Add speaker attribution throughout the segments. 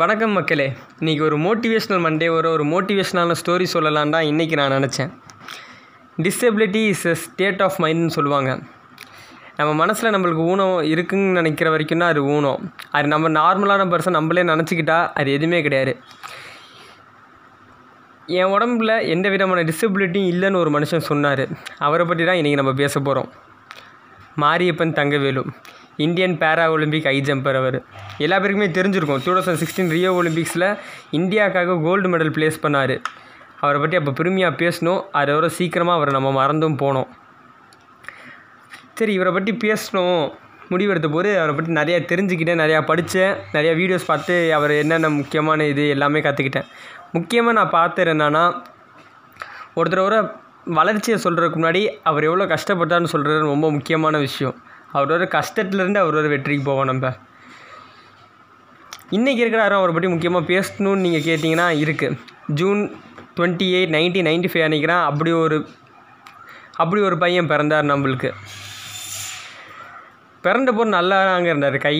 Speaker 1: வணக்கம் மக்களே. இன்றைக்கி ஒரு மோட்டிவேஷ்னல் மண்டே ஒரு ஒரு மோட்டிவேஷ்னலான ஸ்டோரி சொல்லலான் தான் இன்றைக்கி நான் நினச்சேன். Disability is a state of மைண்ட்னு சொல்லுவாங்க. நம்ம மனசில் நம்மளுக்கு ஊனம் இருக்குன்னு நினைக்கிற வரைக்கும் தான் அது ஊனம். அது நம்ம நார்மலான பர்சன் நம்மளே நினச்சிக்கிட்டா அது எதுவுமே கிடையாது. என் உடம்புல எந்த விதமான டிசபிலிட்டியும் இல்லைன்னு ஒரு மனுஷன் சொன்னார். அவரை பற்றி தான் இன்றைக்கி நம்ம பேச போகிறோம் Mariyappan Thangavelu. Indian para Olympic high jumper அவர். எல்லா பேருக்குமே தெரிஞ்சிருக்கும். டூ தௌசண்ட் சிக்ஸ்டீன் ரியோ ஒலிம்பிக்ஸில் இந்தியாவுக்காக கோல்டு மெடல் ப்ளேஸ் பண்ணார். அவரை பற்றி அப்போ பெருமையாக பேசணும். அதோட சீக்கிரமாக அவரை நம்ம மறந்தும் போனோம். சரி இவரை பற்றி பேசணும். முடிவெடுத்த போது அவரை பற்றி நிறையா தெரிஞ்சுக்கிட்டேன் நிறையா படித்தேன் நிறையா வீடியோஸ் பார்த்து அவர் என்னென்ன முக்கியமான இது எல்லாமே கற்றுக்கிட்டேன் முக்கியமாக நான் பார்த்தது என்னன்னா ஒருத்தரோட வளர்ச்சியை சொல்கிறதுக்கு முன்னாடி அவர் எவ்வளோ கஷ்டப்பட்டார்னு சொல்கிறது ரொம்ப முக்கியமான விஷயம். அவரோட கஷ்டத்துலேருந்து அவரோட வெற்றிக்கு போவோம் நம்ம. இன்றைக்கி இருக்கிற யாரும் அவரை பற்றி முக்கியமாக பேசணும்னு நீங்கள் கேட்டிங்கன்னா இருக்குது June twenty eight nineteen ninety five அன்றைக்கிறான் அப்படி ஒரு அப்படி ஒரு பையன் பிறந்தார் நம்மளுக்கு. பிறந்த போது நல்லா அங்கே இருந்தார். கை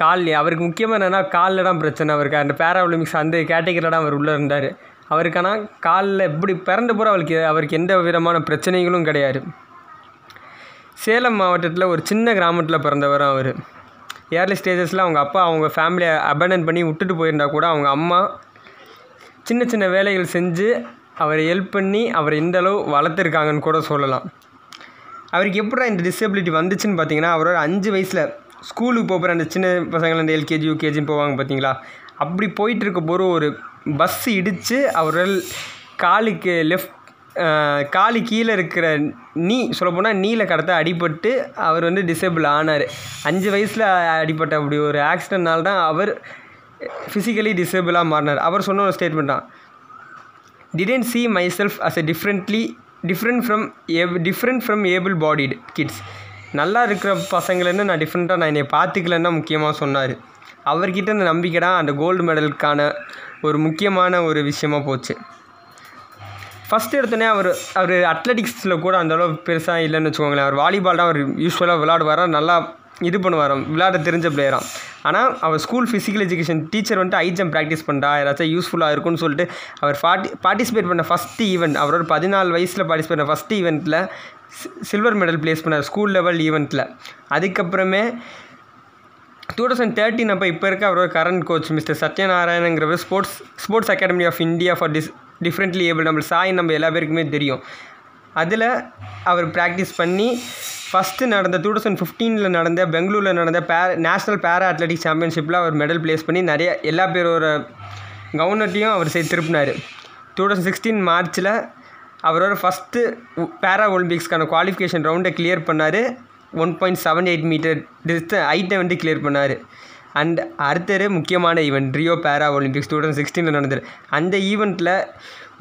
Speaker 1: கால் அவருக்கு முக்கியமாக என்னென்னா காலில் தான் பிரச்சனை அவருக்கு. அந்த பேரா ஒலிம்பிக்ஸ் அந்த கேட்டகரியில் தான் அவர் உள்ளே இருந்தார். அவருக்கு ஆனால் காலில் எப்படி பிறந்த போகிற அவருக்கு அவருக்கு எந்த விதமான பிரச்சனைகளும் கிடையாது. சேலம் மாவட்டத்தில் ஒரு சின்ன கிராமத்தில் பிறந்தவர் அவர். ஏர்லி ஸ்டேஜஸில் அவங்க அப்பா அவங்க ஃபேமிலியை அபண்டன் பண்ணி விட்டுட்டு போயிருந்தா கூட அவங்க அம்மா சின்ன சின்ன வேலைகள் செஞ்சு அவரை ஹெல்ப் பண்ணி அவரை எந்த அளவு வளர்த்துருக்காங்கன்னு கூட சொல்லலாம். அவருக்கு எப்படா இந்த டிசபிலிட்டி வந்துச்சுன்னு பார்த்தீங்கன்னா அவரோட அஞ்சு வயசில் ஸ்கூலுக்கு போகிற அந்த சின்ன பசங்கள் அந்த எல்கேஜி யூகேஜின்னு போவாங்க பார்த்தீங்களா அப்படி போயிட்டுருக்க போகிற ஒரு பஸ் இடித்து அவர்கள் காலுக்கு லெஃப்ட் காலு கீழே இருக்கிற நீ சொல்லப்போனால் நீல கடத்த அடிபட்டு அவர் வந்து டிசேபிள் ஆனார். அஞ்சு வயசில் அடிபட்ட அப்படி ஒரு ஆக்சிடென்ட்னால தான் அவர் ஃபிசிக்கலி டிசேபிளாக மாறினார். அவர் சொன்ன ஒரு ஸ்டேட்மெண்ட் தான். Didn't myself as a differently different from a different from able bodied kids நல்லா இருக்கிற பசங்களேன்னு நான் டிஃப்ரெண்ட்டாக நான் என்னை பார்த்துக்கலன்னு முக்கியமாக சொன்னார். அவர்கிட்ட அந்த நம்பிக்கை தான் அந்த கோல்டு மெடலுக்கான ஒரு முக்கியமான ஒரு விஷயமா போச்சு. ஃபஸ்ட்டு எடுத்தோடனே அவர் அவர் அத்லெட்டிக்ஸில் கூட அந்தளவு பெருசாக இல்லைன்னு வச்சுக்கோங்களேன். அவர் வாலிபால் தான் அவர் யூஸ்வலாக விளாடுவாரா நல்லா இது பண்ணுவாராம் விளையாட தெரிஞ்ச பிளேயராம் ஆனால் அவர் ஸ்கூல் ஃபிசிக்கல் எஜுகேஷன் டீச்சர் வந்துட்டு ஹை ஜம்ப் ப்ராக்டிஸ் பண்ணுறா யாராச்சும் யூஸ்ஃபுல்லாக இருக்கும்னு சொல்லிட்டு அவர் பார்ட்டி பார்ட்டிசிபேட் பண்ண ஃபஸ்ட்டு ஈவெண்ட் அவரோட பதினாலு வயசில் பார்ட்டிசிபேட் பண்ண ஃபஸ்ட்டு ஈவெண்ட்டில் சில்வர் மெடல் ப்ளேஸ் பண்ணார் ஸ்கூல் லெவல் ஈவெண்ட்டில் அதுக்கப்புறமே டூ தௌசண்ட் தேர்ட்டின் அப்போ இப்போ இருக்க அவரோட current coach mister சத்யநாராயணங்கிறவர் sports sports academy of India for dis differently able நம்ம சாய் நம்ம எல்லா பேருக்குமே தெரியும். அதில் அவர் ப்ராக்டிஸ் பண்ணி ஃபஸ்ட்டு நடந்த டூ தௌசண்ட் ஃபிஃப்டீனில் நடந்த பெங்களூரில் நடந்த பே நேஷ்னல் பேரா அத்லெட்டிக் சாம்பியன்ஷிப்பில் அவர் மெடல் ப்ளேஸ் பண்ணி நிறைய எல்லா பேரோட கவர்னர்ட்டையும் அவர் சேர்த்து திருப்பினார். டூ தௌசண்ட் சிக்ஸ்டீன் மார்ச்சில் அவரோட ஃபஸ்ட்டு பேரா ஒலிம்பிக்ஸ்க்கான குவாலிஃபிகேஷன் ரவுண்டை கிளியர் பண்ணார். One point seven eight metre டிஸ்ட ஹைட்டை வந்து கிளியர் பண்ணார். அண்ட் அடுத்தது முக்கியமான event Rio para Olympics two thousand சிக்ஸ்டீனில் நடந்தது. அந்த ஈவெண்ட்டில்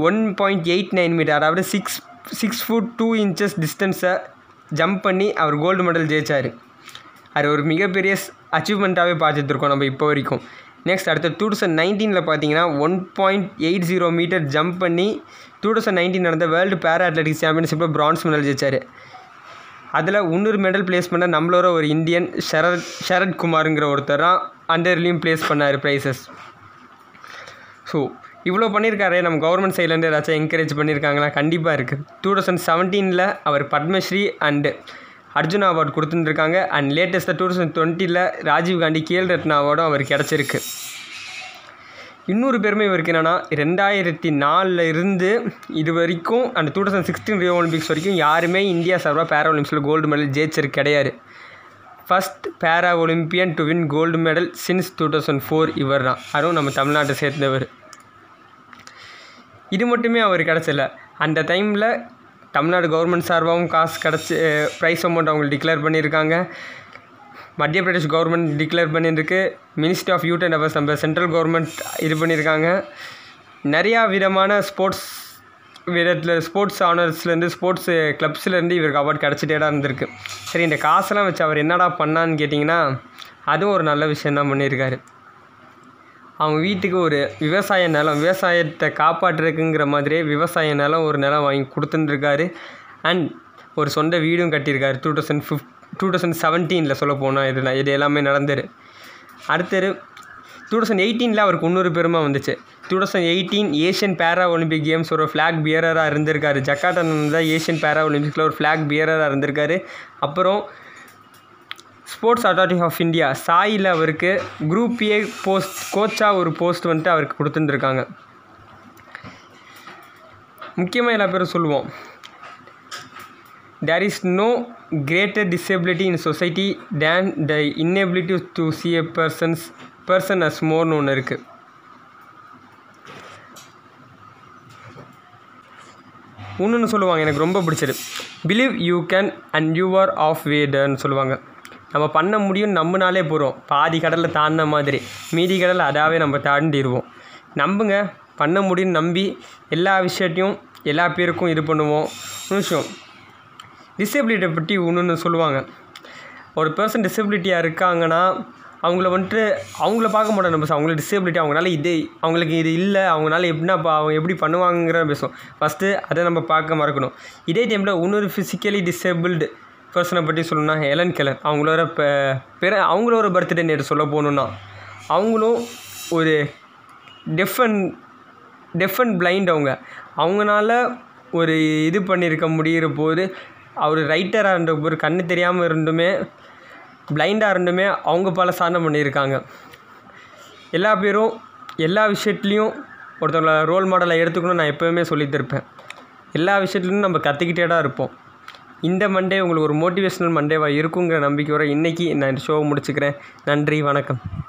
Speaker 1: one point eight nine metre அதாவது six six foot two inches டிஸ்டன்ஸை jump பண்ணி அவர் கோல்டு மெடல் ஜெயிச்சார். அது ஒரு மிகப்பெரிய அச்சீவ்மெண்ட்டாகவே பார்த்துட்ருக்கோம் நம்ம இப்போ வரைக்கும். நெக்ஸ்ட் அடுத்த டூ தௌசண்ட் நைன்டீனில் பார்த்தீங்கன்னா one point eight zero metre jump பண்ணி டூ தௌசண்ட் நைன்டீன் நடந்த வேர்ல்டு பேரா அத்லெட்டிக்ஸ் சாம்பியன்ஷிப்பில் பிரான்ஸ் மெடல் ஜெயிச்சார். அதில் இன்னொரு மெடல் ப்ளேஸ் பண்ண நம்மளோட ஒரு இந்தியன் ஷரத் ஷரத் குமாருங்கிற ஒருத்தர் தான் அண்டர்லேயும் ப்ளேஸ் பண்ணார் ப்ரைஸஸ் ஸோ இவ்வளோ பண்ணியிருக்காரு நம்ம கவர்மெண்ட் சைட்லேருந்து ஏதாச்சும் என்கரேஜ் பண்ணியிருக்காங்களா கண்டிப்பாக இருக்குது டூ தௌசண்ட் செவன்டீனில் அவர் பத்மஸ்ரீ அண்டு அர்ஜுனா அவார்டு கொடுத்துட்டுருக்காங்க அண்ட் லேட்டஸ்ட்டாக டூ தௌசண்ட் டுவெண்ட்டியில் ராஜீவ் காந்தி கேல் ரத்னா அவார்டும் அவர் கிடச்சிருக்கு. இன்னொரு பெருமை இவருக்கு என்னென்னா ரெண்டாயிரத்தி நாலில் இருந்து இது வரைக்கும் அந்த two thousand sixteen Rio Olympics வரைக்கும் யாருமே இந்தியா சார்பாக பேரா ஒலிம்பிக்ஸில் கோல்டு மெடல் ஜெயிச்சது கிடையாது. First para Olympian to win gold medal since two thousand four இவர் தான். அதுவும் நம்ம தமிழ்நாட்டை சேர்ந்தவர். இது மட்டுமே அவர் கிடச்சில்ல அந்த டைமில் தமிழ்நாடு கவர்மெண்ட் சார்பாகவும் காசு கிடச்சி ப்ரைஸ் அமௌண்ட் அவங்களுக்கு டிக்ளேர் பண்ணியிருக்காங்க. மத்திய பிரதேஷ் கவர்மெண்ட் டிக்ளேர் பண்ணியிருக்கு. Ministry of youth and affairs நம்ம சென்ட்ரல் கவர்மெண்ட் இது பண்ணியிருக்காங்க. நிறையா விதமான ஸ்போர்ட்ஸ் விதத்தில் ஸ்போர்ட்ஸ் ஆனர்ஸ்லேருந்து ஸ்போர்ட்ஸ் கிளப்ஸ்லேருந்து இவருக்கு அவார்ட் கிடச்சிட்டே தான் இருந்திருக்கு. சரி இந்த காசெல்லாம் வச்சு அவர் என்னடா பண்ணான்னு கேட்டிங்கன்னா அதுவும் ஒரு நல்ல விஷயம் தான் பண்ணியிருக்காரு. அவங்க வீட்டுக்கு ஒரு விவசாய நிலம் விவசாயத்தை காப்பாற்றுறதுக்குங்கிற மாதிரியே விவசாய நிலம் ஒரு நிலம் வாங்கி கொடுத்துட்டுருக்காரு அண்ட் ஒரு சொந்த வீடும் கட்டியிருக்காரு. Two thousand fifteen two thousand செவன்டீனில் சொல்ல போனால் இது இது எல்லாமே நடந்தது. அடுத்தது டூ தௌசண்ட் எயிட்டீனில் அவருக்கு இன்னொரு பெருமை வந்துச்சு. Two thousand eighteen Asian para Olympic games ஒரு ஃப்ளாக் பியரராக இருந்திருக்காரு. ஜக்காட்டன் தான் ஏஷியன் பேரா ஒலிம்பிக்ஸில் ஒரு ஃப்ளாக் பியரராக இருந்திருக்காரு. அப்புறம் ஸ்போர்ட்ஸ் அத்தாரிட்டி ஆஃப் இந்தியா சாயில் அவருக்கு குரூப் ஏ போஸ்ட் கோச்சாக ஒரு போஸ்ட் வந்துட்டு அவருக்கு கொடுத்துருந்துருக்காங்க. முக்கியமாக எல்லா பேரும் சொல்லுவோம். There is no greater disability in society than the inability to see a persons person as மோர்னு ஒன்று இருக்குது இன்னொன்று சொல்லுவாங்க எனக்கு ரொம்ப பிடிச்சது. Believe you can and you are half வேடர்னு சொல்லுவாங்க. நம்ம பண்ண முடியும் நம்பினாலே போகிறோம் பாதி கடலில் தாண்டின மாதிரி. மீதி கடலில் அதாவே நம்ம தாண்டிடுவோம். நம்புங்க பண்ண முடியும் நம்பி எல்லா விஷயத்தையும் எல்லா பேருக்கும் இது பண்ணுவோம். விஷயம் டிசபிலிட்டியை பற்றி ஒன்று சொல்லுவாங்க. ஒரு பர்சன் டிசபிலிட்டியாக இருக்காங்கன்னா அவங்கள வந்துட்டு அவங்கள பார்க்க மாட்டோம் நம்ம அவங்கள டிசபிலிட்டி அவங்களால இது அவங்களுக்கு இது இல்லை அவங்களால எப்படின்னா இப்போ அவங்க எப்படி பண்ணுவாங்கிற பேசுவோம். ஃபஸ்ட்டு அதை நம்ம பார்க்க மறக்கணும். இதே டைமில் இன்னொரு ஃபிசிக்கலி டிசேபிள்டு பர்சனை பற்றி சொல்லணும்னா ஹெலன் கெலர் அவங்களோட இப்போ பிற அவங்களோட பர்த்டே நேற்று சொல்ல போகணுன்னா அவங்களும் ஒரு deaf and deaf and blind அவங்க. அவங்களால ஒரு இது பண்ணியிருக்க முடிகிற போது அவர் ரைட்டராக இருந்த ஒரு கண்ணு தெரியாமல் இருந்துமே பிளைண்டாக இருந்துமே அவங்க பல சாதனை பண்ணியிருக்காங்க. எல்லா பேரும் எல்லா விஷயத்துலேயும் ஒருத்தவங்கள ரோல் மாடலை எடுத்துக்கணும்னு நான் எப்போவுமே சொல்லித்திருப்பேன். எல்லா விஷயத்துலையும் நம்ம கற்றுக்கிட்டே தான் இருப்போம். இந்த மண்டே உங்களுக்கு ஒரு மோட்டிவேஷ்னல் மண்டேவாக இருக்குங்கிற நம்பிக்கையோட இன்றைக்கி நான் இந்த ஷோவை முடிச்சுக்கிறேன். நன்றி வணக்கம்.